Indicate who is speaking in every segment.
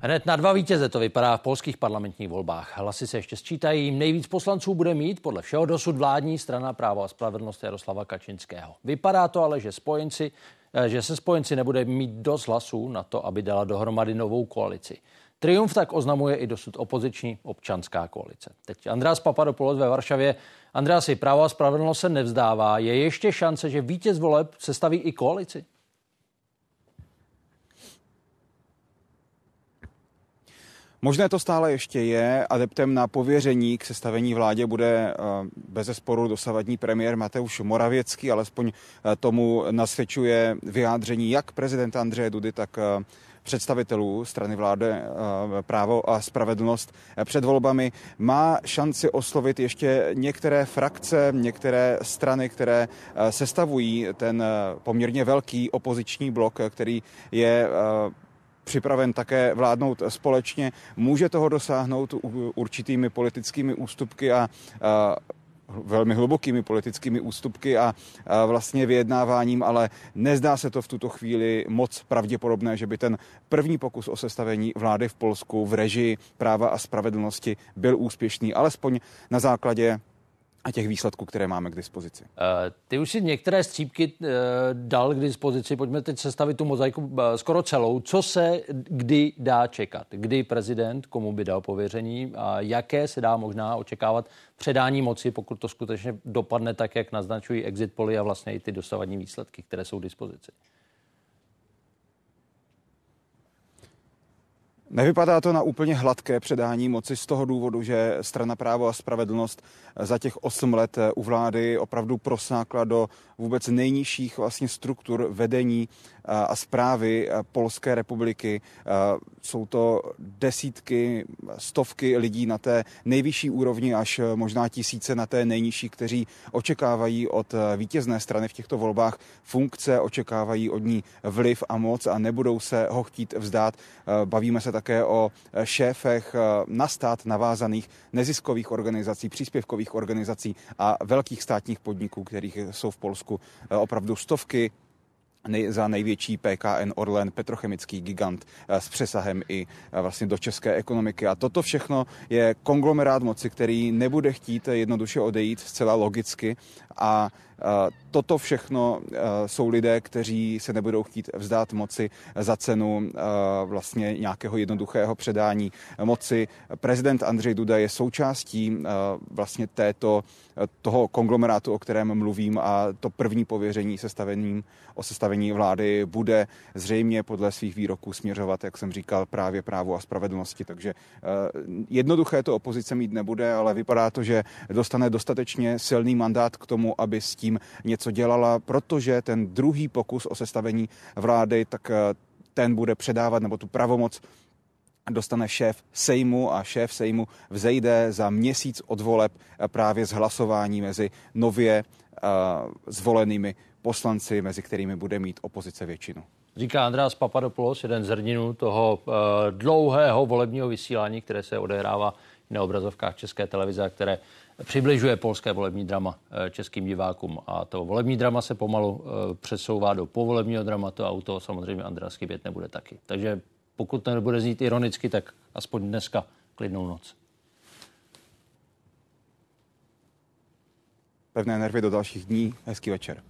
Speaker 1: Hned na dva vítěze to vypadá v polských parlamentních volbách. Hlasy se ještě sčítají. Nejvíc poslanců bude mít podle všeho dosud vládní strana právo a spravedlnost Jaroslava Kačinského. Vypadá to ale, že spojenci, eh, že se spojenci nebude mít dost hlasů na to, aby dala dohromady novou koalici. Triumf tak oznamuje i dosud opoziční občanská koalice. Teď András Papadopoulos ve Varšavě. Andreasi, právo a spravedlnost se nevzdává. Je ještě šance, že vítěz voleb sestaví i koalici?
Speaker 2: Možné to stále ještě je. Adeptem na pověření k sestavení vládě bude eh, bez sporu dosavadní premiér Mateusz Moravěcký, alespoň eh, tomu nasvědčuje vyjádření jak prezidenta Andřeje Dudy, tak eh, představitelů strany vlády právo a spravedlnost před volbami má šanci oslovit ještě některé frakce, některé strany, které sestavují ten poměrně velký opoziční blok, který je připraven také vládnout společně, může toho dosáhnout určitými politickými ústupky a, velmi hlubokými politickými ústupky a vlastně vyjednáváním, ale nezdá se to v tuto chvíli moc pravděpodobné, že by ten první pokus o sestavení vlády v Polsku v režii práva a spravedlnosti byl úspěšný, alespoň na základě a těch výsledků, které máme k dispozici. Uh,
Speaker 1: ty už si některé střípky uh, dal k dispozici. Pojďme teď sestavit tu mozaiku uh, skoro celou. Co se kdy dá čekat? Kdy prezident, komu by dal pověření a jaké se dá možná očekávat předání moci, pokud to skutečně dopadne tak, jak naznačují exit poly a vlastně i ty dosavadní výsledky, které jsou k dispozici?
Speaker 2: Nevypadá to na úplně hladké předání moci z toho důvodu, že strana právo a spravedlnost za těch 8 let u vlády opravdu prosákla do vůbec nejnižších vlastně struktur vedení a zprávy Polské republiky. Jsou to desítky, stovky lidí na té nejvyšší úrovni, až možná tisíce na té nejnižší, kteří očekávají od vítězné strany v těchto volbách funkce, očekávají od ní vliv a moc a nebudou se ho chtít vzdát. Bavíme se také o šéfech na stát navázaných neziskových organizací, příspěvkových organizací a velkých státních podniků, kterých jsou v Polsku opravdu stovky nej, za největší PKN Orlen, petrochemický gigant eh, s přesahem i eh, vlastně do české ekonomiky. A toto všechno je konglomerát moci, který nebude chtít jednoduše odejít zcela logicky a Toto všechno jsou lidé, kteří se nebudou chtít vzdát moci za cenu vlastně nějakého jednoduchého předání moci. Prezident Andřej Duda je součástí vlastně této, toho konglomerátu, o kterém mluvím a to první pověření sestavením o sestavení vlády bude zřejmě podle svých výroků směřovat, jak jsem říkal, právě právu a spravedlnosti. Takže jednoduché to opozice mít nebude, ale vypadá to, že dostane dostatečně silný mandát k tomu, aby s tím tím něco dělala, protože ten druhý pokus o sestavení vlády, tak eh, ten bude předávat, nebo tu pravomoc dostane šéf Sejmu a šéf Sejmu vzejde za měsíc od voleb eh, právě z hlasování mezi nově uh, zvolenými poslanci, mezi kterými bude mít opozice většinu.
Speaker 1: Říká Andreas Papadopoulos, jeden z hrdinů toho uh, dlouhého volebního vysílání, které se odehrává na obrazovkách České televize které přibližuje polské volební drama eh, českým divákům. A to volební drama se pomalu eh, přesouvá do povolebního dramatu a u toho samozřejmě Andreas chybět nebude taky. Takže pokud to nebude znít ironicky, tak aspoň dneska klidnou noc.
Speaker 2: Pevné nervy do dalších dní. Hezký večer.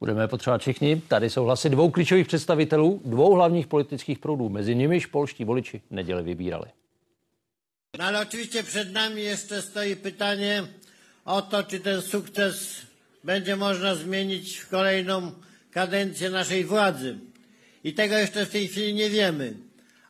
Speaker 1: Budeme potřebovat všichni. Tady jsou hlasy dvou klíčových představitelů, dvou hlavních politických proudů. Mezi nimiž polští voliči neděli vybírali.
Speaker 3: No ale oczywiście przed nami jeszcze stoi pytanie o to, czy ten sukces będzie można zmienić w kolejną kadencję naszej władzy. I tego jeszcze w tej chwili nie wiemy.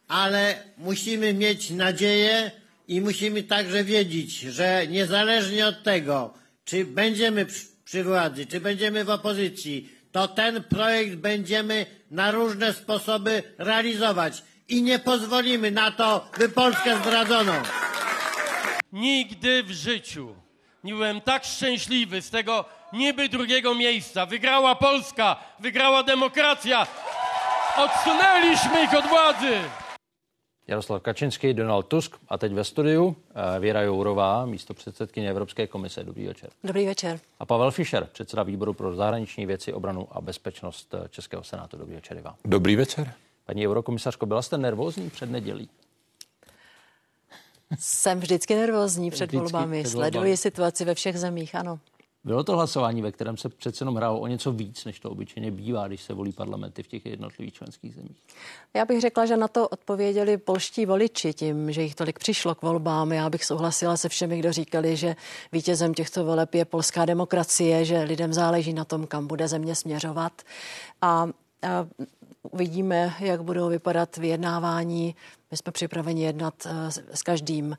Speaker 3: Ale musimy mieć nadzieję i musimy także wiedzieć, że niezależnie od tego, czy będziemy przy władzy, czy będziemy w opozycji, to ten projekt będziemy na różne sposoby realizować i nie pozwolimy na to, by Polskę zdradzono.
Speaker 4: Nigdy w życiu nie byłem tak szczęśliwy z tego niby drugiego miejsca. Wygrała Polska, wygrała demokracja. Odsunęliśmy ich od władzy.
Speaker 1: Jaroslav Kačinský, Donald Tusk a teď ve studiu eh, Věra Jourová, místo předsedkyně Evropské komise. Dobrý večer.
Speaker 5: Dobrý večer.
Speaker 1: A Pavel Fischer, předseda výboru pro zahraniční věci, obranu a bezpečnost eh, Českého senátu. Dobrý večer vám.
Speaker 6: Dobrý večer.
Speaker 1: Paní eurokomisařko, byla jste nervózní před nedělí?
Speaker 5: Jsem vždycky nervózní před vždycky volbami. Před volbami. Sleduji situaci ve všech zemích, ano.
Speaker 1: Bylo to hlasování, ve kterém se přece jenom hrálo o něco víc, než to obyčejně bývá, když se volí parlamenty v těch jednotlivých členských zemích?
Speaker 5: Já bych řekla, že na to odpověděli polští voliči tím, že jich tolik přišlo k volbám. Já bych souhlasila se všemi, kdo říkali, že vítězem těchto voleb je polská demokracie, že lidem záleží na tom, kam bude země směřovat. A, a uvidíme, jak budou vypadat vyjednávání. My jsme připraveni jednat eh, s každým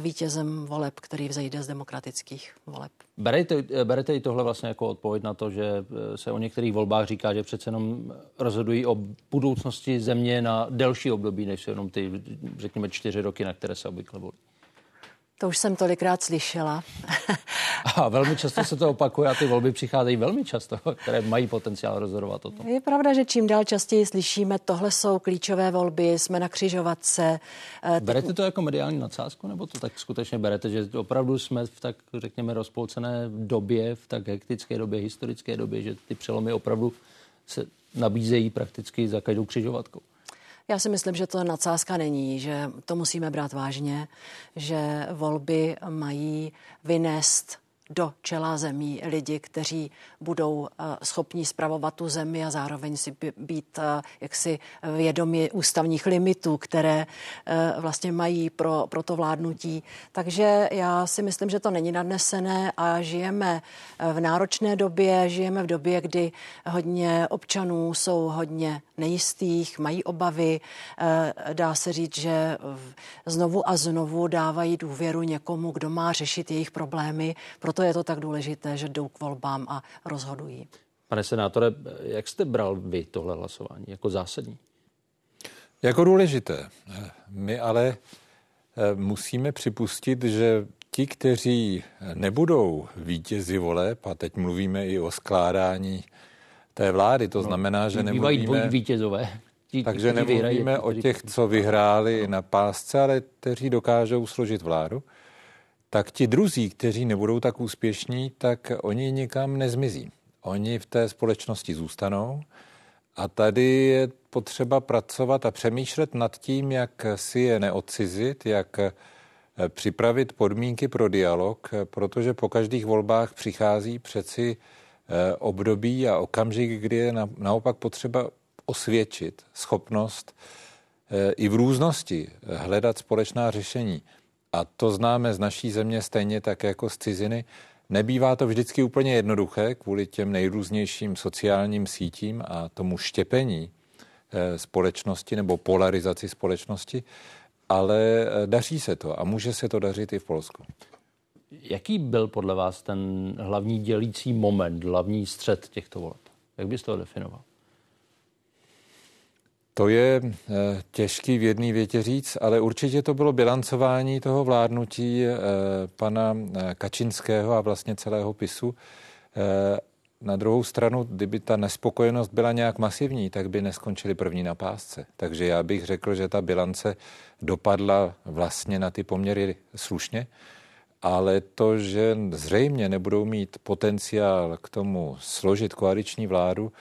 Speaker 5: vítězem voleb, který vzejde z demokratických voleb.
Speaker 1: Berete, berete i tohle vlastně jako odpověď na to, že eh, se o některých volbách říká, že přece jenom rozhodují o budoucnosti země na delší období, než jsou jenom ty, řekněme, čtyři roky, na které se obvykle volí?
Speaker 5: To už jsem tolikrát slyšela.
Speaker 1: A velmi často se to opakuje a ty volby přicházejí velmi často, které mají potenciál rozhodovat o tom.
Speaker 5: Je pravda, že čím dál častěji slyšíme, tohle jsou klíčové volby, jsme na křižovatce.
Speaker 1: Eh, berete to jako mediální nadsázku, nebo to tak skutečně berete, že opravdu jsme v tak, řekněme, rozpolcené době, v tak hektické době, historické době, že ty přelomy opravdu se nabízejí prakticky za každou křižovatkou?
Speaker 5: Já si myslím, že to nadsázka není, že to musíme brát vážně, že volby mají vynést do čela zemí lidi, kteří budou eh, schopni spravovat tu zemi a zároveň si být eh, jaksi vědomi ústavních limitů, které eh, vlastně mají pro, pro to vládnutí. Takže já si myslím, že to není nadnesené a žijeme v náročné době, žijeme v době, kdy hodně občanů jsou hodně nejistých, mají obavy. Dá se říct, že znovu a znovu dávají důvěru někomu, kdo má řešit jejich problémy, proto proto je to tak důležité, že jdou k volbám a rozhodují.
Speaker 1: Pane senátore, jak jste bral vy tohle hlasování jako zásadní?
Speaker 6: Jako důležité. My ale eh, musíme připustit, že ti, kteří nebudou vítězi voleb, a teď mluvíme i o skládání té vlády, to no, znamená, že nemluvíme...
Speaker 1: vítězové.
Speaker 6: Tí, takže nemluvíme o těch, co vyhráli na pásce, ale kteří dokážou složit vládu tak ti druzí, kteří nebudou tak úspěšní, tak oni nikam nezmizí. Oni v té společnosti zůstanou a tady je potřeba pracovat a přemýšlet nad tím, jak si je neodcizit, jak eh, připravit podmínky pro dialog, protože po každých volbách přichází přeci eh, období a okamžik, kdy je naopak potřeba osvědčit schopnost eh, i v různosti hledat společná řešení a to známe z naší země stejně tak jako z ciziny, nebývá to vždycky úplně jednoduché kvůli těm nejrůznějším sociálním sítím a tomu štěpení eh, společnosti nebo polarizaci společnosti, ale eh, daří se to a může se to dařit i v Polsku.
Speaker 1: Jaký byl podle vás ten hlavní dělící moment, hlavní střed těchto voleb? Jak byste to definoval?
Speaker 6: To je eh, těžký v jedné větě říct, ale určitě to bylo bilancování toho vládnutí eh, pana eh, Kačinského a vlastně celého PISu. Na druhou stranu, kdyby ta nespokojenost byla nějak masivní, tak by neskončili první na pásce. Takže já bych řekl, že ta bilance dopadla vlastně na ty poměry slušně, ale to, že zřejmě nebudou mít potenciál k tomu složit koaliční vládu,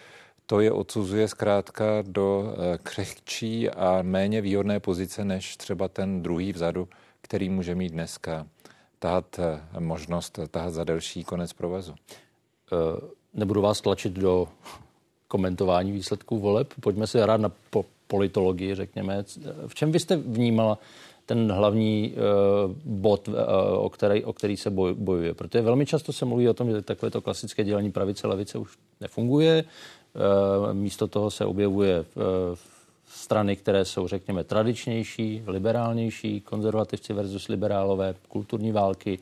Speaker 6: to je odsuzuje zkrátka do eh, křehčí a méně výhodné pozice než třeba ten druhý vzadu, který může mít dneska tahat eh, možnost tahat za delší konec provazu.
Speaker 1: Eh, nebudu vás tlačit do komentování výsledků voleb. Pojďme se rád na po politologii, řekněme. V čem vy jste vnímala ten hlavní uh, bod, uh, o, který, o který se boj, bojuje? Protože velmi často se mluví o tom, že takové to klasické dělení pravice-levice už nefunguje. Eh, místo toho se objevuje eh, strany, které jsou, řekněme, tradičnější, liberálnější, konzervativci versus liberálové, kulturní války.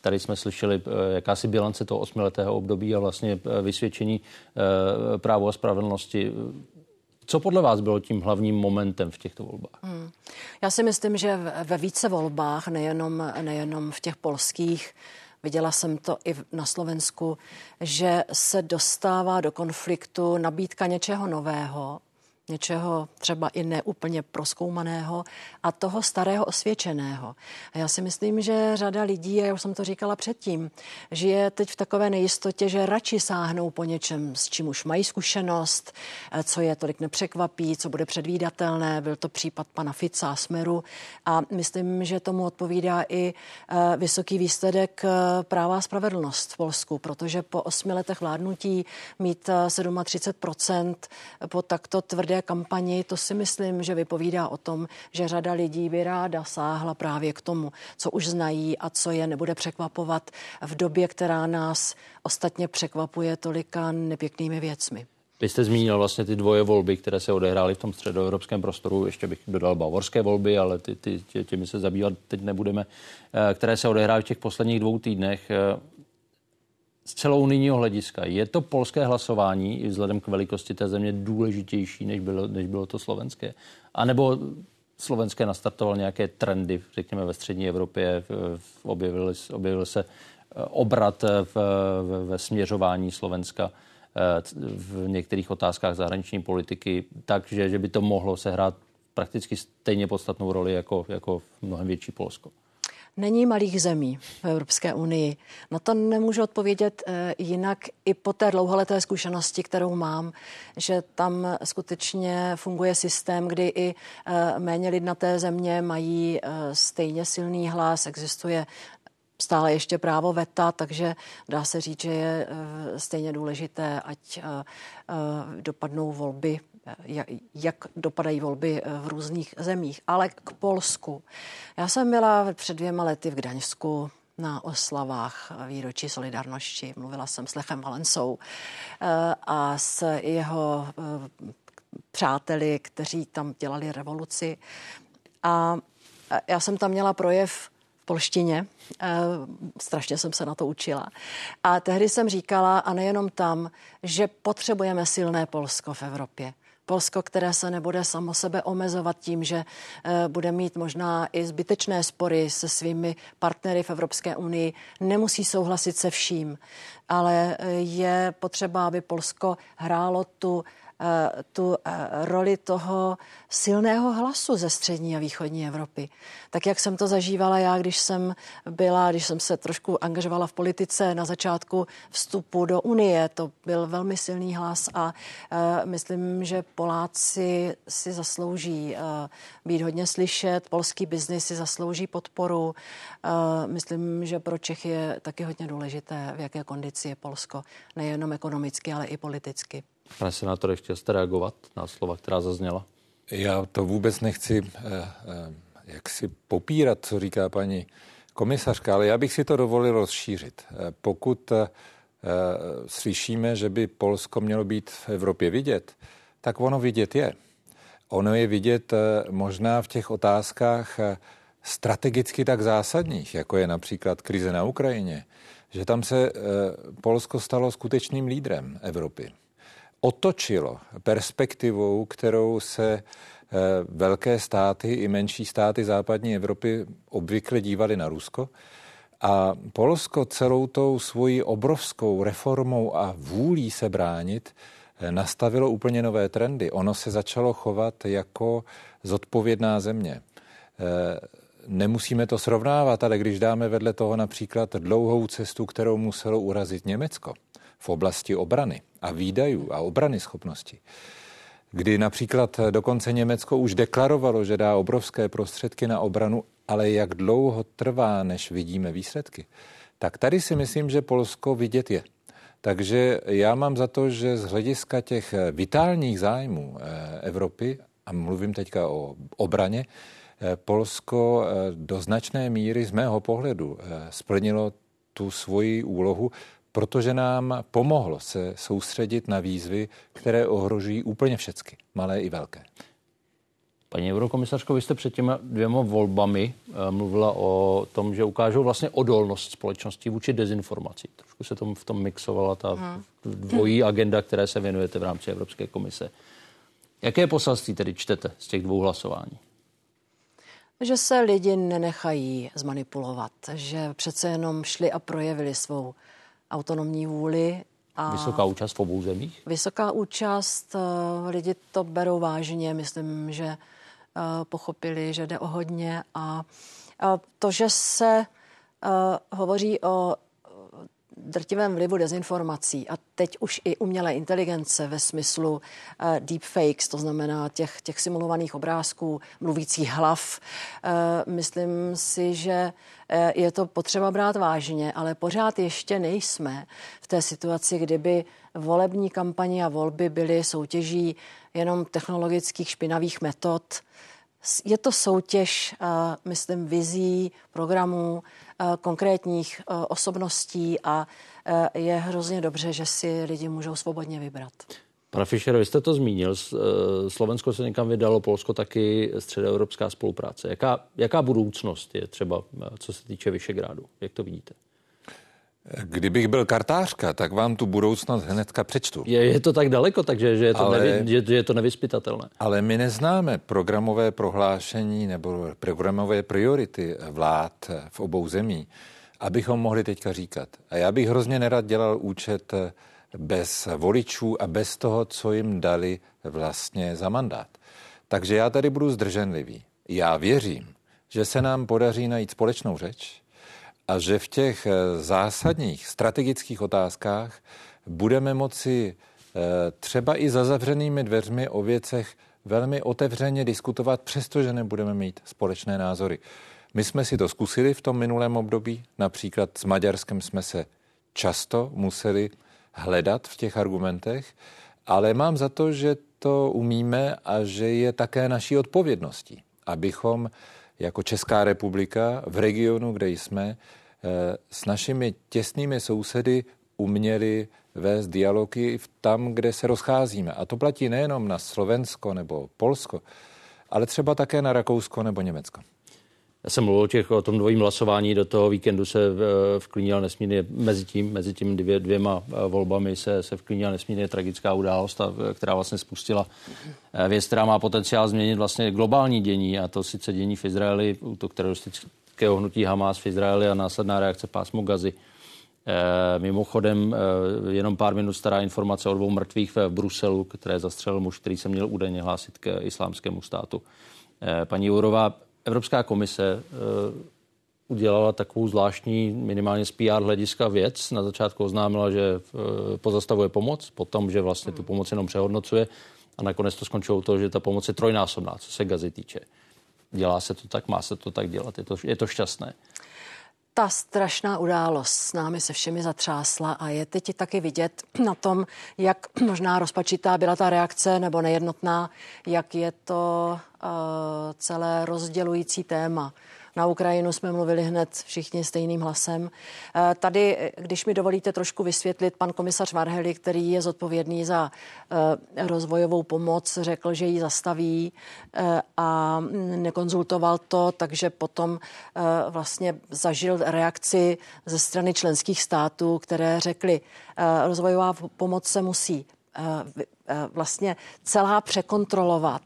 Speaker 1: Tady jsme slyšeli eh, jakási bilance toho osmiletého období a vlastně vysvědčení právo a spravedlnosti. Co podle vás bylo tím hlavním momentem v těchto volbách? Hmm.
Speaker 5: Já si myslím, že ve více volbách, nejenom, nejenom v těch polských, viděla jsem to i na Slovensku, že se dostává do konfliktu nabídka něčeho nového, něčeho třeba i neúplně proskoumaného a toho starého osvědčeného. A já si myslím, že řada lidí, a já už jsem to říkala předtím, žije teď v takové nejistotě, že radši sáhnou po něčem, s čím už mají zkušenost, eh, co je tolik nepřekvapí, co bude předvídatelné. Byl to případ pana Fica Smeru a myslím, že tomu odpovídá i eh, vysoký výsledek eh, práva a spravedlnost v Polsku, protože po osmi letech vládnutí mít 37% po takto tvrdé kampani, to si myslím, že vypovídá o tom, že řada lidí by ráda sáhla právě k tomu, co už znají a co je nebude překvapovat v době, která nás ostatně překvapuje tolika nepěknými věcmi.
Speaker 1: Vy jste zmínil vlastně ty dvoje volby, které se odehrály v tom středoevropském prostoru. Ještě bych dodal bavorské volby, ale ty, ty, tě, těmi se zabývat teď nebudeme, eh, které se odehrály v těch posledních dvou týdnech. Eh, z celou unijního hlediska. Je to polské hlasování i vzhledem k velikosti té země důležitější, než bylo, než bylo to slovenské? A nebo slovenské nastartoval nějaké trendy, řekněme, ve střední Evropě, objevil, objevil se eh, obrat v, v, ve směřování Slovenska eh, v některých otázkách zahraniční politiky, takže že by to mohlo sehrát prakticky stejně podstatnou roli jako, jako mnohem větší Polsko
Speaker 5: není malých zemí v Evropské unii. Na to nemůžu odpovědět eh, jinak i po té dlouholeté zkušenosti, kterou mám, že tam skutečně funguje systém, kdy i eh, méně lidnaté země mají eh, stejně silný hlas, existuje stále ještě právo veta, takže dá se říct, že je stejně důležité, ať dopadnou volby jak dopadají volby eh, v různých zemích. Ale k Polsku. Já jsem byla před dvěma lety v Gdaňsku na oslavách výročí solidarnosti. Mluvila jsem s Lechem Valensou eh, a s jeho eh, přáteli, kteří tam dělali revoluci. A já jsem tam měla projev polštině. Strašně jsem se na to učila. A tehdy jsem říkala, a nejenom tam, že potřebujeme silné Polsko v Evropě. Polsko, které se nebude samo sebe omezovat tím, že eh, bude mít možná i zbytečné spory se svými partnery v Evropské unii, nemusí souhlasit se vším, ale eh, je potřeba, aby Polsko hrálo tu tu eh, roli toho silného hlasu ze střední a východní Evropy. Tak jak jsem to zažívala já, když jsem byla, když jsem se trošku angažovala v politice na začátku vstupu do Unie, to byl velmi silný hlas a uh, myslím, že Poláci si zaslouží být hodně slyšet, polský biznis si zaslouží podporu. Myslím, že pro Čechy je taky hodně důležité, v jaké kondici je Polsko, nejenom ekonomicky, ale i politicky.
Speaker 1: Pane senátore, chtěl jste reagovat na slova, která zazněla?
Speaker 6: Já to vůbec nechci eh, eh, jak si popírat, co říká paní komisařka, ale já bych si to dovolil rozšířit. Eh, pokud slyšíme, že by Polsko mělo být v Evropě vidět, tak ono vidět je. Ono je vidět možná v těch otázkách strategicky tak zásadních, jako je například krize na Ukrajině, že tam se Polsko stalo skutečným lídrem Evropy otočilo perspektivou, kterou se eh, velké státy i menší státy západní Evropy obvykle dívali na Rusko. A Polsko celou tou svojí obrovskou reformou a vůlí se bránit eh, nastavilo úplně nové trendy. Ono se začalo chovat jako zodpovědná země. Eh, nemusíme to srovnávat, ale když dáme vedle toho například dlouhou cestu, kterou muselo urazit Německo v oblasti obrany, a výdajů a obrany schopnosti, kdy například dokonce Německo už deklarovalo, že dá obrovské prostředky na obranu, ale jak dlouho trvá, než vidíme výsledky, tak tady si myslím, že Polsko vidět je. Takže já mám za to, že z hlediska těch vitálních zájmů eh, Evropy, a mluvím teďka o obraně, eh, Polsko eh, do značné míry z mého pohledu splnilo tu svoji úlohu, protože nám pomohlo se soustředit na výzvy, které ohrožují úplně všechny, malé i velké.
Speaker 1: Paní eurokomisařko, vy jste před těma dvěma volbami eh, mluvila o tom, že ukážou vlastně odolnost společnosti vůči dezinformací. Trošku se tom v tom mixovala ta dvojí agenda, které se věnujete v rámci Evropské komise. Jaké poselství tedy čtete z těch dvou hlasování?
Speaker 5: Že se lidi nenechají zmanipulovat, že přece jenom šli a projevili svou autonomní vůli
Speaker 1: A vysoká účast v obou zemích?
Speaker 5: Vysoká účast, lidi to berou vážně, myslím, že pochopili, že jde o hodně a to, že se hovoří o drtivém vlivu dezinformací a teď už i umělé inteligence ve smyslu uh, deepfakes, to znamená těch, těch simulovaných obrázků, mluvících hlav. Uh, myslím si, že uh, je to potřeba brát vážně, ale pořád ještě nejsme v té situaci, kdyby volební kampaně a volby byly soutěží jenom technologických špinavých metod. Je to soutěž, myslím, vizí, programů, konkrétních eh, osobností a eh, je hrozně dobře, že si lidi můžou svobodně vybrat.
Speaker 1: Pane Fischer, vy jste to zmínil, Slovensko se někam vydalo, Polsko taky, středoevropská spolupráce. Jaká, jaká budoucnost je třeba, co se týče Vyšegrádu? Jak to vidíte?
Speaker 6: Kdybych byl kartářka, tak vám tu budoucnost hnedka přečtu.
Speaker 1: Je, je to tak daleko, takže že je, to ale, nevy, že je to nevyspytatelné.
Speaker 6: Ale my neznáme programové prohlášení nebo programové priority vlád v obou zemí, abychom mohli teďka říkat. A já bych hrozně nerad dělal účet bez voličů a bez toho, co jim dali vlastně za mandát. Takže já tady budu zdrženlivý. Já věřím, že se nám podaří najít společnou řeč, a že v těch eh, zásadních strategických otázkách budeme moci eh, třeba i za zavřenými dveřmi o věcech velmi otevřeně diskutovat, přestože nebudeme mít společné názory. My jsme si to zkusili v tom minulém období, například s Maďarskem jsme se často museli hledat v těch argumentech, ale mám za to, že to umíme a že je také naší odpovědností, abychom jako Česká republika v regionu, kde jsme, eh, s našimi těsnými sousedy uměli vést dialogy tam, kde se rozcházíme. A to platí nejenom na Slovensko nebo Polsko, ale třeba také na Rakousko nebo Německo.
Speaker 1: Já jsem mluvil o, těch, o tom dvojím hlasování, do toho víkendu se eh, vklínila nesmírně, mezi tím, mezi tím dvě, dvěma eh, volbami se, se vklínila nesmírně tragická událost, eh, která vlastně spustila věc, která má potenciál změnit vlastně globální dění, a to sice dění v Izraeli, útok teroristického hnutí Hamas v Izraeli a následná reakce pásmu Gazy. Mimochodem, jenom pár minut stará informace o dvou mrtvých v Bruselu, které zastřelil muž, který se měl údajně hlásit k islámskému státu. Paní Jourová, Evropská komise eh, udělala takovou zvláštní, minimálně z PR hlediska věc. Na začátku oznámila, že eh, pozastavuje pomoc, potom, že vlastně tu pomoc jenom přehodnocuje a nakonec to skončilo to, že ta pomoc je trojnásobná, co se gazy týče. Dělá se to tak, má se to tak dělat, je to, je to šťastné
Speaker 5: ta strašná událost s námi se všemi zatřásla a je teď taky vidět na tom, jak možná rozpačitá byla ta reakce nebo nejednotná, jak je to uh, celé rozdělující téma. Na Ukrajinu jsme mluvili hned všichni stejným hlasem. Eh, tady, když mi dovolíte trošku vysvětlit, pan komisař Varhely, který je zodpovědný za eh, rozvojovou pomoc, řekl, že ji zastaví eh, a nekonzultoval to, takže potom vlastně zažil reakci ze strany členských států, které řekly, rozvojová pomoc se musí vlastně celá překontrolovat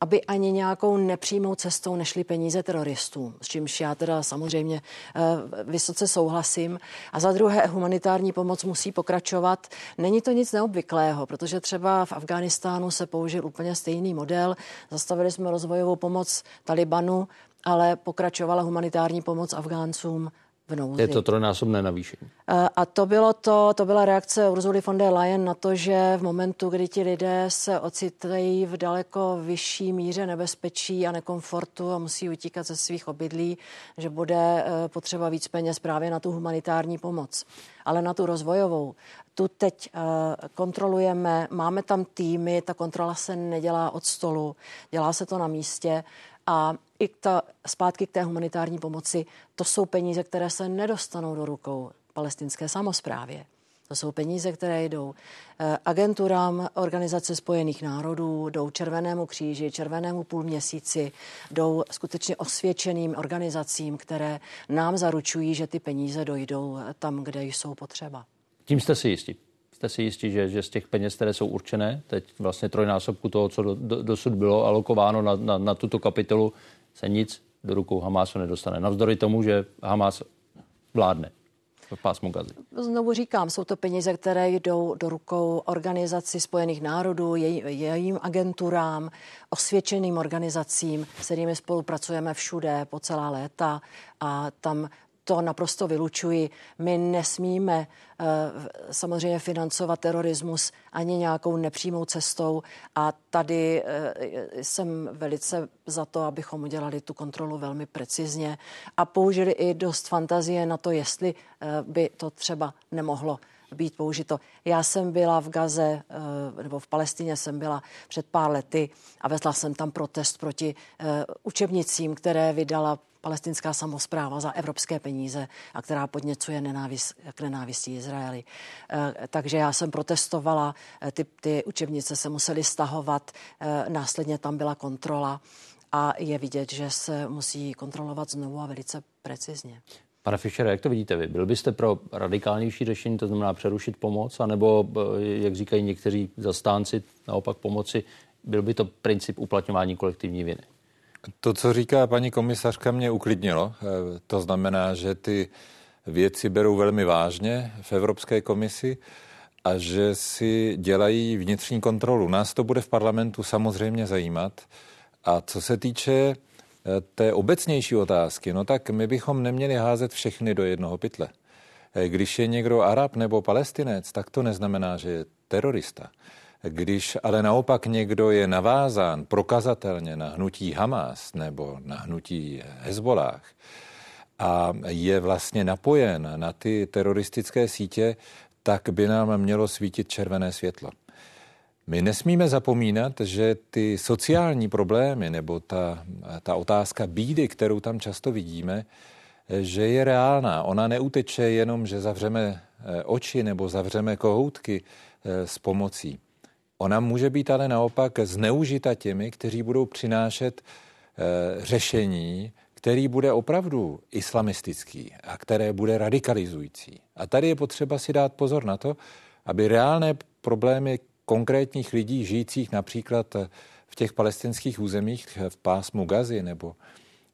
Speaker 5: aby ani nějakou nepřímou cestou nešly peníze teroristům, s čímž já teda samozřejmě eh, vysoce souhlasím. A za druhé, humanitární pomoc musí pokračovat. Není to nic neobvyklého, protože třeba v Afghánistánu se použil úplně stejný model. Zastavili jsme rozvojovou pomoc Talibanu, ale pokračovala humanitární pomoc Afgáncům v nouzi.
Speaker 1: Je to trojnásobné navýšení.
Speaker 5: A to, bylo to, to byla reakce Urzuly von der Leyen na to, že v momentu, kdy ti lidé se ocitají v daleko vyšší míře nebezpečí a nekomfortu a musí utíkat ze svých obydlí, že bude e, potřeba víc peněz právě na tu humanitární pomoc. Ale na tu rozvojovou, tu teď uh, kontrolujeme, máme tam týmy, ta kontrola se nedělá od stolu, dělá se to na místě a i ta, zpátky k té humanitární pomoci, to jsou peníze, které se nedostanou do rukou palestinské samozprávě. To jsou peníze, které jdou eh, agenturám Organizace spojených národů, jdou Červenému kříži, Červenému půlměsíci, jdou skutečně osvědčeným organizacím, které nám zaručují, že ty peníze dojdou tam, kde jsou potřeba.
Speaker 1: Tím jste si jistí? Jste si jistí, že, že z těch peněz, které jsou určené, teď vlastně trojnásobku toho, co do, do, dosud bylo alokováno na, na, na tuto kapitolu, se nic do rukou Hamásu nedostane. Navzdory tomu, že Hamás vládne. pásmu Gazy?
Speaker 5: Znovu říkám, jsou to peníze, které jdou do rukou organizaci Spojených národů, jej, jejím agenturám, osvědčeným organizacím, s kterými spolupracujeme všude po celá léta a tam to naprosto vylučuji. My nesmíme eh, samozřejmě financovat terorismus ani nějakou nepřímou cestou a tady eh, jsem velice za to, abychom udělali tu kontrolu velmi precizně a použili i dost fantazie na to, jestli eh, by to třeba nemohlo být použito. Já jsem byla v Gaze nebo v Palestině jsem byla před pár lety a vezla jsem tam protest proti učebnicím, které vydala palestinská samozpráva za evropské peníze a která podněcuje nenávist, k nenávistí Izraeli. Eh, takže já jsem protestovala, eh, ty, ty učebnice se musely stahovat, eh, následně tam byla kontrola a je vidět, že se musí kontrolovat znovu a velice precizně.
Speaker 1: Pane Fischer, jak to vidíte vy? Byl byste pro radikálnější řešení, to znamená přerušit pomoc, anebo, jak říkají někteří zastánci, naopak pomoci, byl by to princip uplatňování kolektivní viny?
Speaker 6: To, co říká paní komisařka, mě uklidnilo. Eh, to znamená, že ty věci berou velmi vážně v Evropské komisi a že si dělají vnitřní kontrolu. Nás to bude v parlamentu samozřejmě zajímat. A co se týče eh, té obecnější otázky, no tak my bychom neměli házet všechny do jednoho pytle. Eh, když je někdo Arab nebo Palestinec, tak to neznamená, že je terorista. Když ale naopak někdo je navázán prokazatelně na hnutí Hamas nebo na hnutí Hezbolách a je vlastně napojen na ty teroristické sítě, tak by nám mělo svítit červené světlo. My nesmíme zapomínat, že ty sociální problémy nebo ta, ta otázka bídy, kterou tam často vidíme, že je reálná. Ona neuteče jenom, že zavřeme eh, oči nebo zavřeme kohoutky eh, s pomocí. Ona může být ale naopak zneužita těmi, kteří budou přinášet e, řešení, který bude opravdu islamistický a které bude radikalizující. A tady je potřeba si dát pozor na to, aby reálné problémy konkrétních lidí žijících například v těch palestinských územích v pásmu Gazy nebo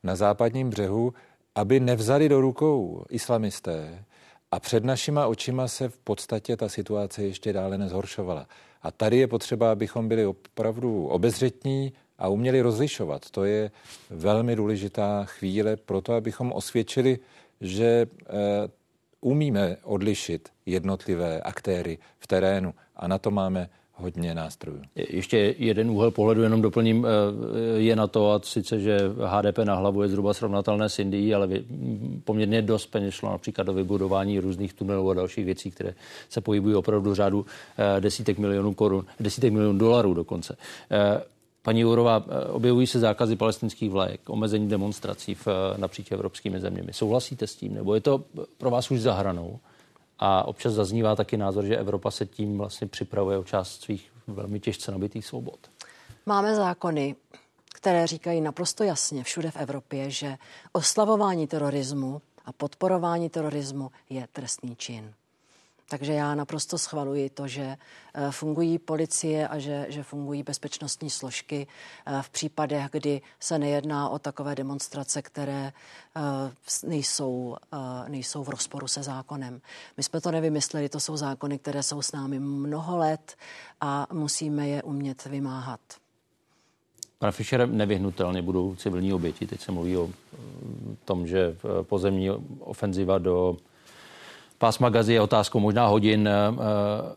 Speaker 6: na západním břehu, aby nevzali do rukou islamisté a před našima očima se v podstatě ta situace ještě dále nezhoršovala. A tady je potřeba, abychom byli opravdu obezřetní a uměli rozlišovat. To je velmi důležitá chvíle pro to, abychom osvědčili, že eh, umíme odlišit jednotlivé aktéry v terénu a na to máme hodně nástrojů.
Speaker 1: Ještě jeden úhel pohledu, jenom doplním, eh, je na to, a sice, že HDP na hlavu je zhruba srovnatelné s Indií, ale poměrně dost peněz šlo například do vybudování různých tunelů a dalších věcí, které se pohybují opravdu řádu eh, desítek milionů korun, desítek milionů dolarů dokonce. Eh, paní Jourová, objevují se zákazy palestinských vlajek, omezení demonstrací v, napříč evropskými zeměmi. Souhlasíte s tím, nebo je to pro vás už zahranou? A občas zaznívá taky názor, že Evropa se tím vlastně připravuje o část svých velmi těžce nabitých svobod.
Speaker 5: Máme zákony, které říkají naprosto jasně všude v Evropě, že oslavování terorismu a podporování terorismu je trestný čin. Takže já naprosto schvaluji to, že eh, fungují policie a že, že fungují bezpečnostní složky eh, v případech, kdy se nejedná o takové demonstrace, které eh, nejsou, nejsou v rozporu se zákonem. My jsme to nevymysleli, to jsou zákony, které jsou s námi mnoho let a musíme je umět vymáhat.
Speaker 1: Pane Fischer, nevyhnutelně budou civilní oběti. Teď se mluví o tom, že pozemní ofenziva do pásma gazy je otázkou možná hodin. Eh, eh,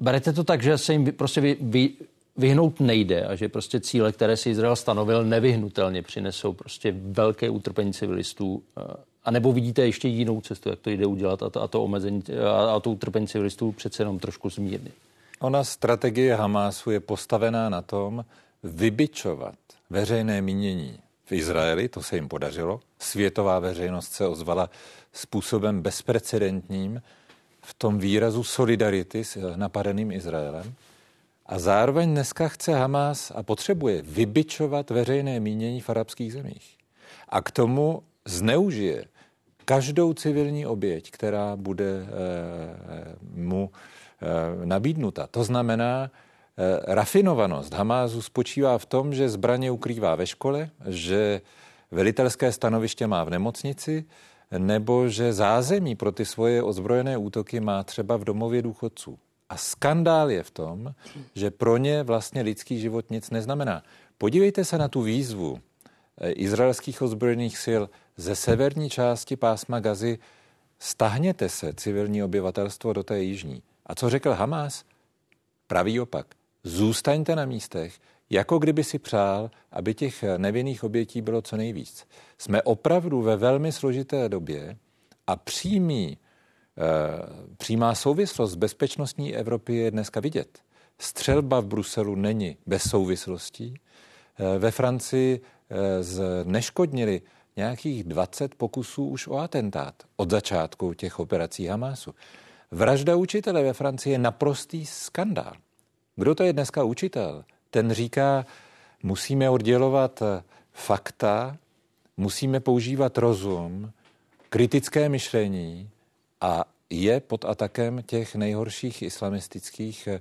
Speaker 1: berete to tak, že se jim prostě vy, vy, vyhnout nejde a že prostě cíle, které si Izrael stanovil, nevyhnutelně přinesou prostě velké utrpení civilistů. Eh, a nebo vidíte ještě jinou cestu, jak to jde udělat a to, a to omezení a, a to utrpení civilistů přece jenom trošku zmírnit?
Speaker 6: Ona strategie Hamásu je postavená na tom vybičovat veřejné mínění v Izraeli, to se jim podařilo. Světová veřejnost se ozvala způsobem bezprecedentním v tom výrazu solidarity s napadeným Izraelem. A zároveň dneska chce Hamas a potřebuje vybičovat veřejné mínění v arabských zemích. A k tomu zneužije každou civilní oběť, která bude e, mu e, nabídnuta. To znamená, rafinovanost Hamázu spočívá v tom, že zbraně ukrývá ve škole, že velitelské stanoviště má v nemocnici nebo že zázemí pro ty svoje ozbrojené útoky má třeba v domově důchodců. A skandál je v tom, že pro ně vlastně lidský život nic neznamená. Podívejte se na tu výzvu eh, izraelských ozbrojených sil ze severní části pásma Gazy. Stahněte se, civilní obyvatelstvo, do té jižní. A co řekl Hamas? Pravý opak. Zůstaňte na místech, jako kdyby si přál, aby těch nevinných obětí bylo co nejvíc. Jsme opravdu ve velmi složité době a přímý, e, přímá souvislost bezpečnostní Evropy je dneska vidět. Střelba v Bruselu není bez souvislostí. E, ve Francii e, zneškodnili nějakých 20 pokusů už o atentát od začátku těch operací Hamásu. Vražda učitele ve Francii je naprostý skandál. Kdo to je dneska učitel? Ten říká, musíme oddělovat fakta, musíme používat rozum, kritické myšlení a je pod atakem těch nejhorších islamistických eh,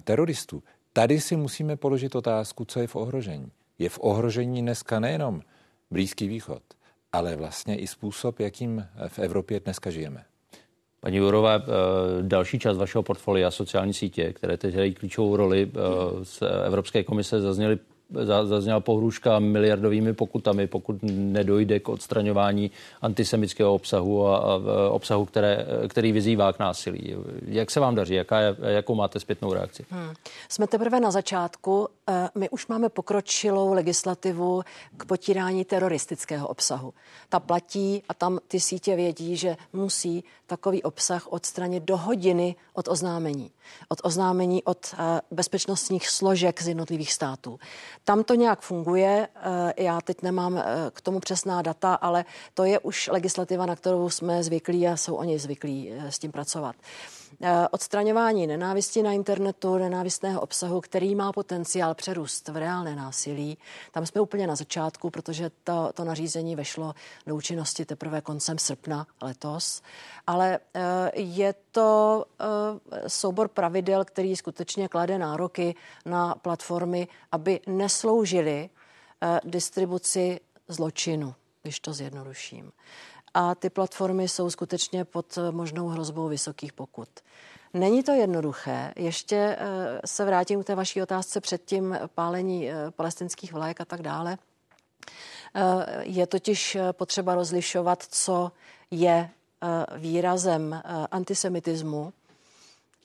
Speaker 6: teroristů. Tady si musíme položit otázku, co je v ohrožení. Je v ohrožení dneska nejenom Blízký východ, ale vlastně i způsob, jakým v Evropě dneska žijeme.
Speaker 1: Paní Jurové, eh, další část vašeho portfolia, sociální sítě, které teď hrají klíčovou roli eh, z Evropské komise, zazněly zazněla pohrůžka miliardovými pokutami, pokud nedojde k odstraňování antisemického obsahu a, a obsahu, které, který vyzývá k násilí. Jak se vám daří? Jaká je, jakou máte zpětnou reakci? Hmm.
Speaker 5: Jsme teprve na začátku. Eh, my už máme pokročilou legislativu k potírání teroristického obsahu. Ta platí a tam ty sítě vědí, že musí takový obsah odstranit do hodiny od oznámení. Od oznámení od eh, bezpečnostních složek z jednotlivých států. Tam to nějak funguje, eh, já teď nemám k tomu přesná data, ale to je už legislativa, na kterou jsme zvyklí a jsou oni zvyklí s tím pracovat. Eh, odstraňování nenávisti na internetu, nenávistného obsahu, který má potenciál přerůst v reálné násilí. Tam jsme úplně na začátku, protože to, to nařízení vešlo do účinnosti teprve koncem srpna letos. Ale eh, je to eh, soubor pravidel, který skutečně klade nároky na platformy, aby nesloužily distribuci zločinu, když to zjednoduším a ty platformy jsou skutečně pod možnou hrozbou vysokých pokut. Není to jednoduché. Ještě eh, se vrátím k té vaší otázce před tím pálení eh, palestinských vlajek a tak dále. Eh, je totiž potřeba rozlišovat, co je výrazem antisemitismu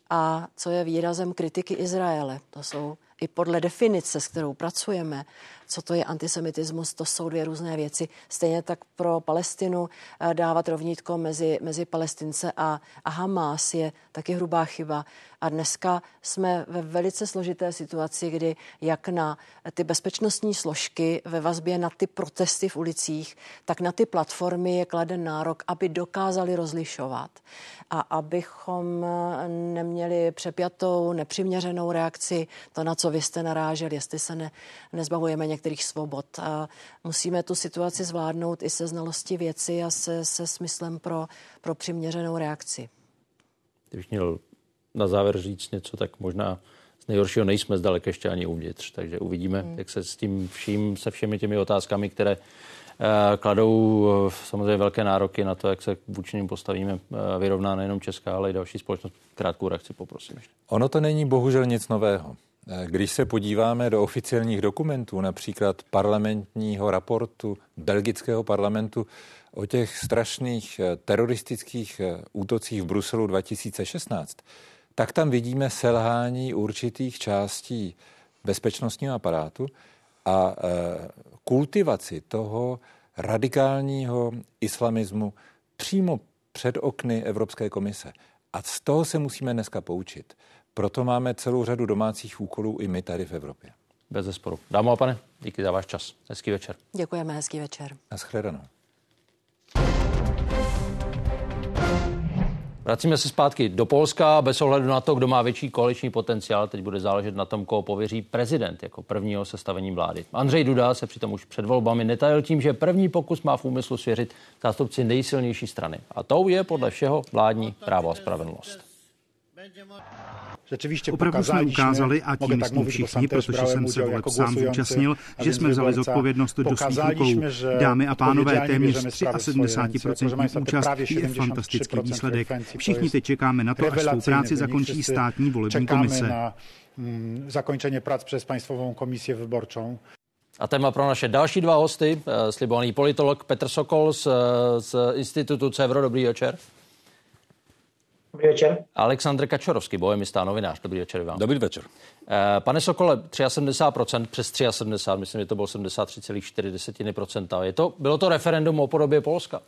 Speaker 5: a co je výrazem kritiky Izraele. To jsou i podle definice, s kterou pracujeme, co to je antisemitismus, to jsou dvě různé věci. Stejně tak pro Palestinu eh, dávat rovnítko mezi, mezi Palestince a, a Hamas je taky hrubá chyba. A dneska jsme ve velice složité situaci, kdy jak na ty bezpečnostní složky ve vazbě na ty protesty v ulicích, tak na ty platformy je kladen nárok, aby dokázali rozlišovat a abychom eh, neměli přepjatou, nepřiměřenou reakci, to, na co vy jste narážel, jestli se ne, nezbavujeme svobod. A musíme tu situaci zvládnout i se znalosti věci a se, se smyslem pro, pro přiměřenou reakci.
Speaker 1: Kdybych měl na závěr říct něco, tak možná z nejhoršího nejsme zdaleka ještě ani uvnitř, takže uvidíme, hmm. jak se s tím vším, se všemi těmi otázkami, které uh, kladou uh, samozřejmě velké nároky na to, jak se vůči nim postavíme, uh, vyrovná nejenom Česká, ale i další společnost. Krátkou reakci poprosím ještě.
Speaker 6: Ono to není bohužel nic nového. Když se podíváme do oficiálních dokumentů, například parlamentního raportu belgického parlamentu o těch strašných teroristických útocích v Bruselu 2016, tak tam vidíme selhání určitých částí bezpečnostního aparátu a e, kultivaci toho radikálního islamismu přímo před okny Evropské komise. A z toho se musíme dneska poučit. Proto máme celou řadu domácích úkolů i my tady v Evropě.
Speaker 1: Bez zesporu. Dámo a pane, díky za váš čas. Hezký večer.
Speaker 5: Děkujeme, hezký večer.
Speaker 6: Naschledanou.
Speaker 1: Vracíme se zpátky do Polska. Bez ohledu na to, kdo má větší koaliční potenciál, teď bude záležet na tom, koho pověří prezident jako prvního sestavení vlády. Andřej Duda se přitom už před volbami netajil tím, že první pokus má v úmyslu svěřit zástupci nejsilnější strany. A tou je podle všeho vládní právo a spravedlnost.
Speaker 7: Rzeczywiście Opravdu jsme ukázali, a tím jsme všichni, protože jsem se voleb sám zúčastnil, že jsme vzali zodpovědnost do svých úkolů. Dámy a pánové, téměř 73% účast je fantastický výsledek. Všichni teď čekáme na to, až svou práci zakončí státní volební komise. na mm, zakončení prac přes Państwową Komisję Wyborczą.
Speaker 1: A téma pro naše další dva hosty, eh, slibovaný politolog Petr Sokol z, z Institutu Cevro. Dobrý večer.
Speaker 8: Dobrý večer.
Speaker 1: Aleksandr Kačorovský, bohemista novinář. Dobrý večer vám.
Speaker 6: Dobrý večer.
Speaker 1: Eh, pane Sokole, 73%, přes 73, myslím, že to bylo 73,4%. Je to, bylo to referendum o podobě Polska?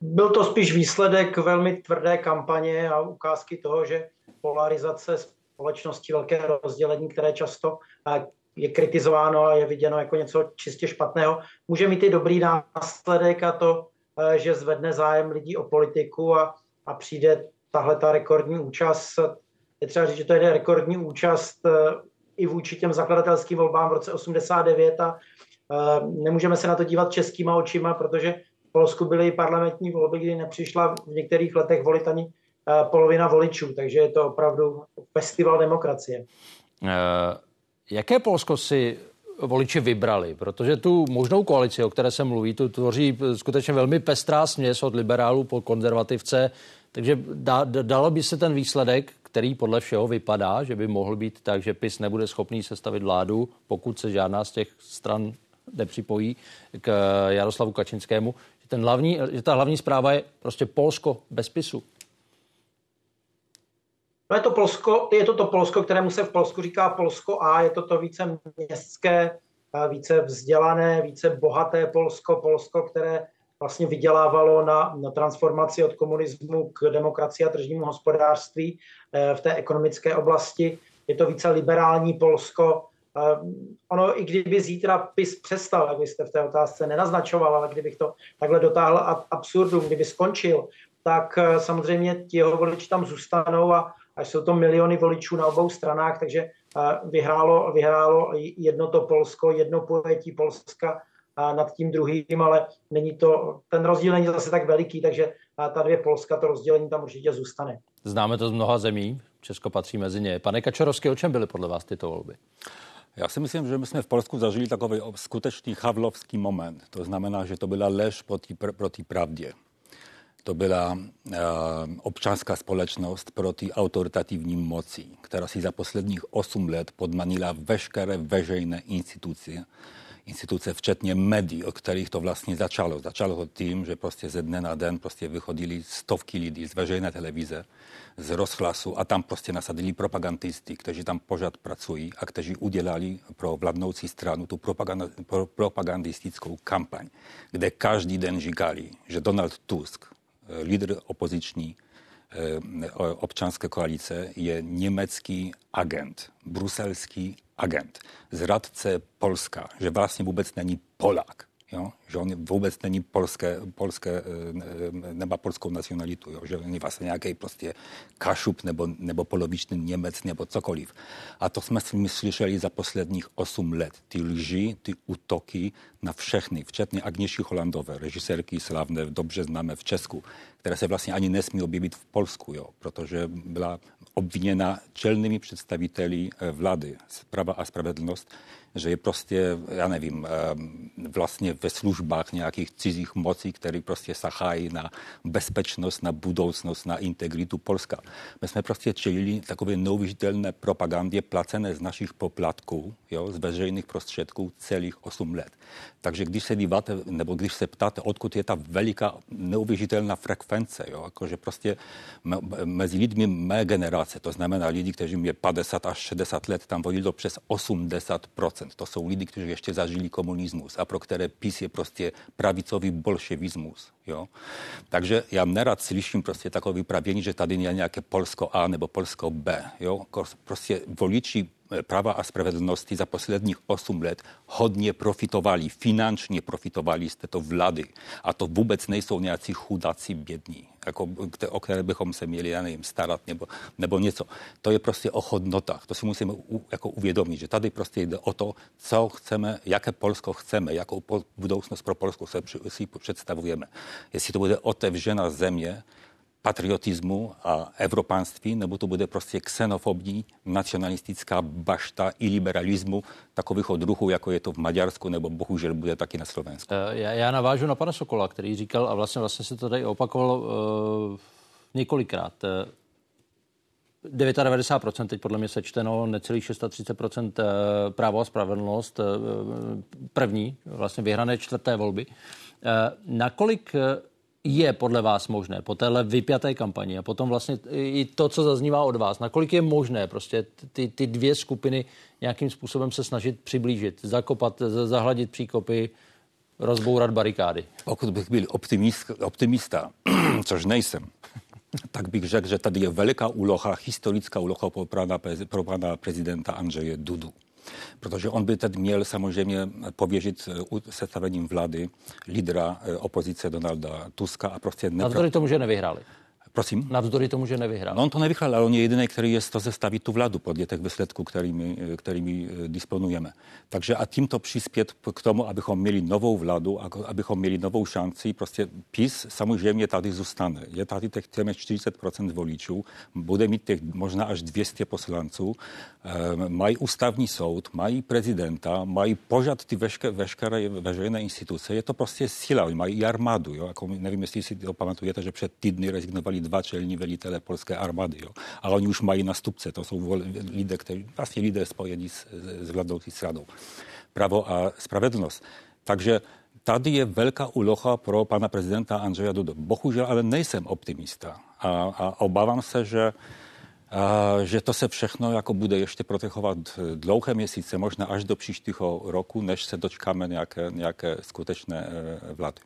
Speaker 8: Byl to spíš výsledek velmi tvrdé kampaně a ukázky toho, že polarizace společnosti, velké rozdělení, které často eh, je kritizováno a je viděno jako něco čistě špatného, může mít i dobrý následek a to, že zvedne zájem lidí o politiku a, a přijde tahle ta rekordní účast. Je třeba říct, že to je rekordní účast eh, i vůči těm zakladatelským volbám v roce 89 a nemůžeme se na to dívat českýma očima, protože v Polsku byly parlamentní volby, kdy nepřišla v některých letech volit ani polovina voličů, takže je to opravdu festival demokracie.
Speaker 1: Jaké Polsko si voliči vybrali, protože tu možnou koalici, o které se mluví, tu tvoří skutečně velmi pestrá směs od liberálů po konzervativce, takže da, dalo by se ten výsledek, který podle všeho vypadá, že by mohl být tak, že PIS nebude schopný sestavit vládu, pokud se žádná z těch stran nepřipojí k Jaroslavu Kačinskému, že, ten hlavní, že ta hlavní zpráva je prostě Polsko bez PISu.
Speaker 8: No je to Polsko, je to to Polsko, kterému se v Polsku říká Polsko A, je to to více městské, více vzdělané, více bohaté Polsko, Polsko, které vlastně vydělávalo na, na transformaci od komunismu k demokracii a tržnímu hospodářství eh, v té ekonomické oblasti. Je to více liberální Polsko. Eh, ono, i kdyby zítra PIS přestal, jak byste v té otázce nenaznačoval, ale kdybych to takhle dotáhl ad absurdum, kdyby skončil, tak eh, samozřejmě ti jeho voliči tam zůstanou a až jsou to miliony voličů na obou stranách, takže vyhrálo, vyhrálo jedno to Polsko, jedno pojetí Polska nad tím druhým, ale není to, ten rozdíl není zase tak veliký, takže ta dvě Polska, to rozdělení tam určitě zůstane.
Speaker 1: Známe to z mnoha zemí, Česko patří mezi ně. Pane Kačorovský, o čem byly podle vás tyto volby?
Speaker 9: Já si myslím, že my jsme v Polsku zažili takový skutečný havlovský moment. To znamená, že to byla lež proti, proti pravdě to byla e, občanská společnost proti autorytatywnym moci, která si za posledních 8 let podmanila veškeré veřejné instituce, instituce, včetně médií, od kterých to vlastně začalo. Začalo to tím, že prostě ze dne na den prostě vychodili stovky lidí z veřejné televize, z rozhlasu a tam prostě nasadili propagandisty, kteří tam pořád pracují a kteří udělali pro vládnoucí stranu tu pro, propagandistickou kampaň, kde každý den říkali, že Donald Tusk, lider opoziční eh, občanské koalice je německý agent, bruselský agent, zradce Polska, že vlastně vůbec není Polák jo? že on vůbec není polské, polské eh, nebo polskou nacionalitu, jo? že on je vlastně nějaký prostě kašup nebo, nebo polovičný Němec nebo cokoliv. A to jsme slyšeli za posledních 8 let. Ty lži, ty útoky na všechny, včetně Agněši Holandové, režisérky slavné, dobře známe v Česku, které se vlastně ani nesmí objevit v Polsku, jo? protože byla obviněna čelnými představiteli eh, vlády, Prawa a Spravedlnost, že je prostě, já nevím, vlastně ve službách nějakých cizích mocí, které prostě sahají na bezpečnost, na budoucnost, na integritu Polska. My jsme prostě čelili takové neuvěřitelné propagandě placené z našich poplatků, jo, z veřejných prostředků celých 8 let. Takže když se díváte, nebo když se ptáte, odkud je ta veliká neuvěřitelná frekvence, jo, jakože prostě mezi lidmi mé generace, to znamená lidi, kteří mě 50 až 60 let, tam volilo přes 80%. To jsou lidi, kteří ještě zažili komunismus a pro které PiS je prostě pravicový bolševismus. Jo? Takže já nerad slyším prostě takové vypravění, že tady je nějaké Polsko A nebo Polsko B. Jo? Prostě voliči Prawa a Sprawiedlności za posledních 8 let hodně profitovali, finančně profitovali z této vlády. A to vůbec nejsou nějací chudáci bědní, jako, o které bychom se měli, já nevím, starat nebo, nebo něco. To je prostě o hodnotách. To si musíme u, jako uvědomit, že tady prostě jde o to, co chceme, jaké Polsko chceme, jakou budoucnost pro Polsko si představujeme. Jestli to bude otevřená země, patriotyzmu a evropanství, nebo to bude prostě xenofobní, nacionalistická bašta i liberalismu takových druhů, jako je to v Maďarsku, nebo bohužel bude taky na Slovensku.
Speaker 1: Eh, já, já navážu na pana Sokola, který říkal, a vlastně, vlastně se to tady opakovalo uh, několikrát. 99% teď podle mě sečteno, necelých 630% právo a spravedlnost, první, vlastně vyhrané čtvrté volby. Nakolik je podle vás možné po téhle vypjaté kampani a potom vlastně i to, co zaznívá od vás, nakolik je možné prostě ty, ty dvě skupiny nějakým způsobem se snažit přiblížit, zakopat, zahladit příkopy, rozbourat barikády?
Speaker 9: Pokud bych byl optimist, optimista, což nejsem, tak bych řekl, že tady je veliká úloha, historická úloha pro pana, pro pana prezidenta Andřeje Dudu protože on by teď měl samozřejmě pověřit eh, sestavením vlády lídra eh, opozice Donalda Tuska a prostě...
Speaker 1: Nepra... Navzdory tomu, že nevyhráli.
Speaker 9: Prosím?
Speaker 1: Navzdory tomu, že nevyhrál.
Speaker 9: No on to nevyhrál, ale on je jediný, který je to sestavit tu vládu podle těch výsledků, kterými, kterými eh, disponujeme. Takže a tímto přispět k tomu, abychom měli novou vládu, abychom měli novou šanci, prostě PIS samozřejmě tady zůstane. Je tady těch téměř 40% voličů, bude mít těch možná až 200 poslanců, e, mají ústavní soud, mají prezidenta, mají pořád ty veškeré, veškeré veřejné instituce. Je to prostě síla, mají i armádu. Jo? Jako, nevím, jestli si to pamatujete, že před týdny rezignovali dva čelní velitele polské armády, jo. ale oni už mají nastupce, to jsou lidé, kteří, vlastně lidé spojení s, s vládoucí stranou. Prawo a sprawiedlność. Takže tady je velká úloha pro pana prezidenta Andrzeja Dudu. Bohužel ale nejsem optimista a, a obávám se, že a, že to se všechno jako bude ještě protechovat dlouhé měsíce, možná až do příštího roku, než se dočkáme nějaké, nějaké skutečné e, vlády.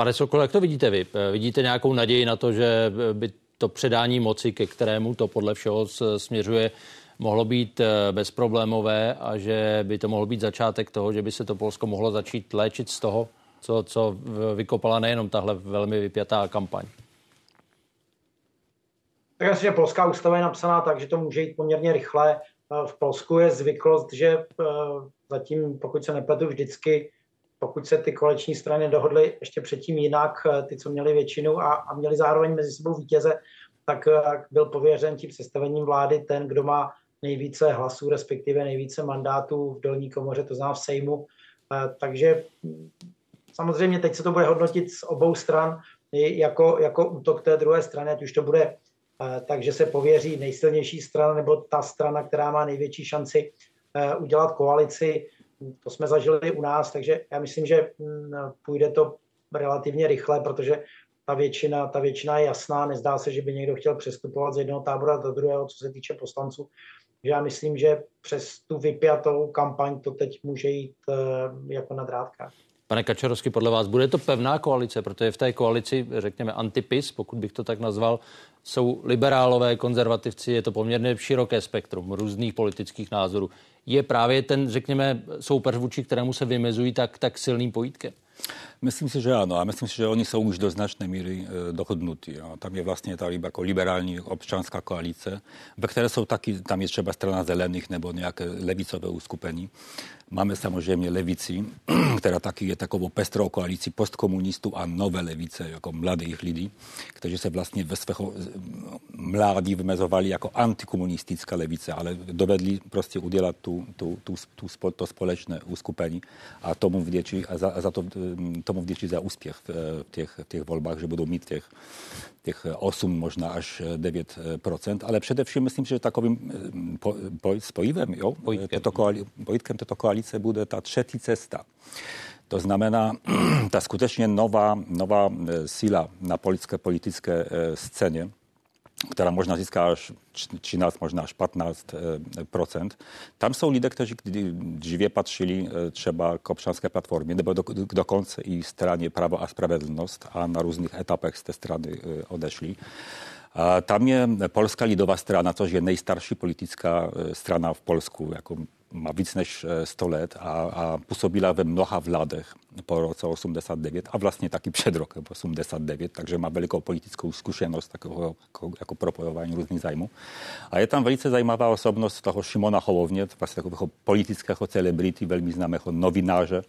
Speaker 1: Pane Sokol, jak to vidíte vy? Eh, vidíte nějakou naději na to, že by to předání moci, ke kterému to podle všeho směřuje, mohlo být eh, bezproblémové a že by to mohlo být začátek toho, že by se to Polsko mohlo začít léčit z toho, co, co vykopala nejenom tahle velmi vypjatá kampaň?
Speaker 8: Tak asi, že polská ústava je napsaná tak, že to může jít poměrně rychle. Eh, v Polsku je zvyklost, že zatím, pokud se nepletu, vždycky pokud se ty koleční strany dohodly ještě předtím jinak, eh, ty, co měli většinu a, a měli zároveň mezi sebou vítěze, tak eh, byl pověřen tím sestavením vlády ten, kdo má nejvíce hlasů, respektive nejvíce mandátů v dolní komoře, to znamená v Sejmu. Eh, takže hm, samozřejmě teď se to bude hodnotit z obou stran jako, jako útok té druhé strany, ať už to bude takže se pověří nejsilnější strana nebo ta strana, která má největší šanci udělat koalici to jsme zažili u nás, takže já myslím, že mm, půjde to relativně rychle, protože ta většina, ta většina je jasná, nezdá se, že by někdo chtěl přestupovat z jednoho tábora do druhého, co se týče poslanců. Já myslím, že přes tu vypjatou kampaň to teď může jít eh, jako na drátkách.
Speaker 1: Pane Kačarovsky, podle vás bude to pevná koalice, protože v té koalici, řekněme, antipis, pokud bych to tak nazval, jsou liberálové, konzervativci, je to poměrně široké spektrum různých politických názorů. Je právě ten, řekněme, soupeř vůči kterému se vymezují tak, tak silným pojítkem?
Speaker 9: Myslím si, že ano. A myslím si, že oni jsou už do značné míry e, dohodnutí. Tam je vlastně ta jako liberální občanská koalice, ve které jsou taky, tam je třeba strana zelených nebo nějaké levicové uskupení. Máme samozřejmě levici, která taky je takovou pestrou koalicí postkomunistů a nové levice, jako mladých lidí, kteří se vlastně ve svého mládí vymezovali jako antikomunistická levice, ale dovedli prostě udělat tu, tu, tu, tu, to společné uskupení a tomu vděčí, a za, za to, tomu vděčí za úspěch v, v, těch, v těch volbách, že budou mít těch, těch 8, možná až 9 ale především myslím, že takovým po, po, spojivem, jo, této koali, pojitkem této koalice bude ta třetí cesta. To znamená, ta skutečně nová, nová e, síla na polské politické e, scéně, která možná získá až 13, možná až 15 procent. Tam jsou lidé, kteří dříve patrzyli třeba k občanské platformie, nebo do, dokonce i straně Prawo a Sprawiedlność, a na różnych etapach z tej strony odeszli. A tam je Polska Lidowa Strana, což je nejstarší politická strana v Polsku, jako má víc než 100 let a, a působila ve mnoha vládech po roce 89 a vlastně taky před rokem 89, takže má velikou politickou zkušenost takového jako, jako propojování různých zájmů. A je tam velice zajímavá osobnost toho Šimona Hołowně, vlastně takového politického celebrity, velmi známého novináře,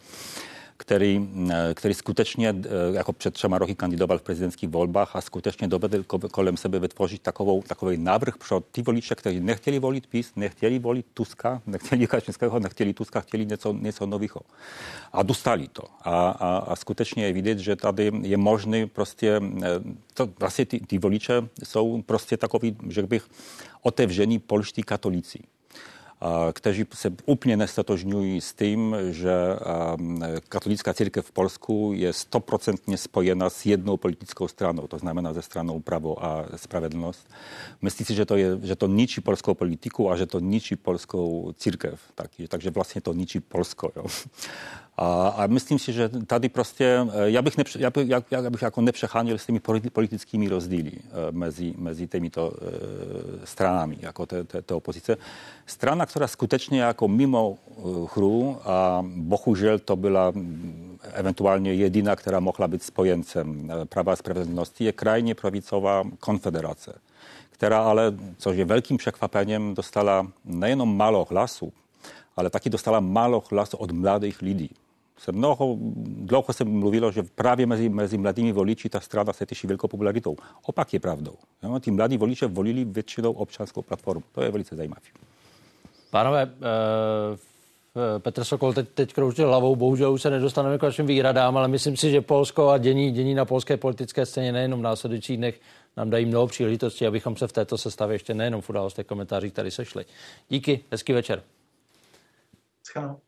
Speaker 9: který, který skutečně jako před třema roky kandidoval v prezidentských volbách a skutečně dovedl kolem sebe vytvořit takovou, takový návrh pro ty voliče, kteří nechtěli volit PIS, nechtěli volit Tuska, nechtěli Kačinského, nechtěli Tuska, chtěli něco, něco nového. A dostali to. A, a, a skutečně je vidět, že tady je možný prostě, to vlastně ty, ty voliče jsou prostě takový, že bych, otevření polští katolíci kteří se úplně nestotožňují s tím, že katolická církev v Polsku je stoprocentně spojena s jednou politickou stranou, to znamená ze stranou Prawo a Spravedlnost. Myslí si, že to, je, že to ničí polskou politiku a že to ničí polskou církev. Tak, takže vlastně to ničí Polsko. Jo. A, a myslím si, že tady prostě, já bych, nepře, já bych, já, bych jako nepřecháněl s těmi politickými rozdíly mezi, mezi těmito stranami, jako té, té, té opozice. Strana, která skutečně jako mimo hru a bohužel to byla ewentualnie jedyna, která mohla být spojencem Prawa i Sprawiedliwości, je krajnie prawicowa Konfederacja, która ale, což je wielkim przekwapeniem, dostala nejenom málo hlasů, ale taky dostala málo hlasů od mladých lidí se mnoho, dlouho se mluvilo, že právě mezi, mezi mladými voliči ta strana se těší velkou popularitou. Opak je pravdou. Jo? Ti mladí voliče volili většinou občanskou platformu. To je velice zajímavé.
Speaker 1: Pánové, uh... Petr Sokol teď, teď kroužil hlavou, bohužel už se nedostaneme k vašim výhradám, ale myslím si, že Polsko a dění, dění na polské politické scéně nejenom v následujících dnech nám dají mnoho příležitostí, abychom se v této sestavě ještě nejenom v událostech komentářích tady sešli. Díky, hezký večer.
Speaker 8: ficaram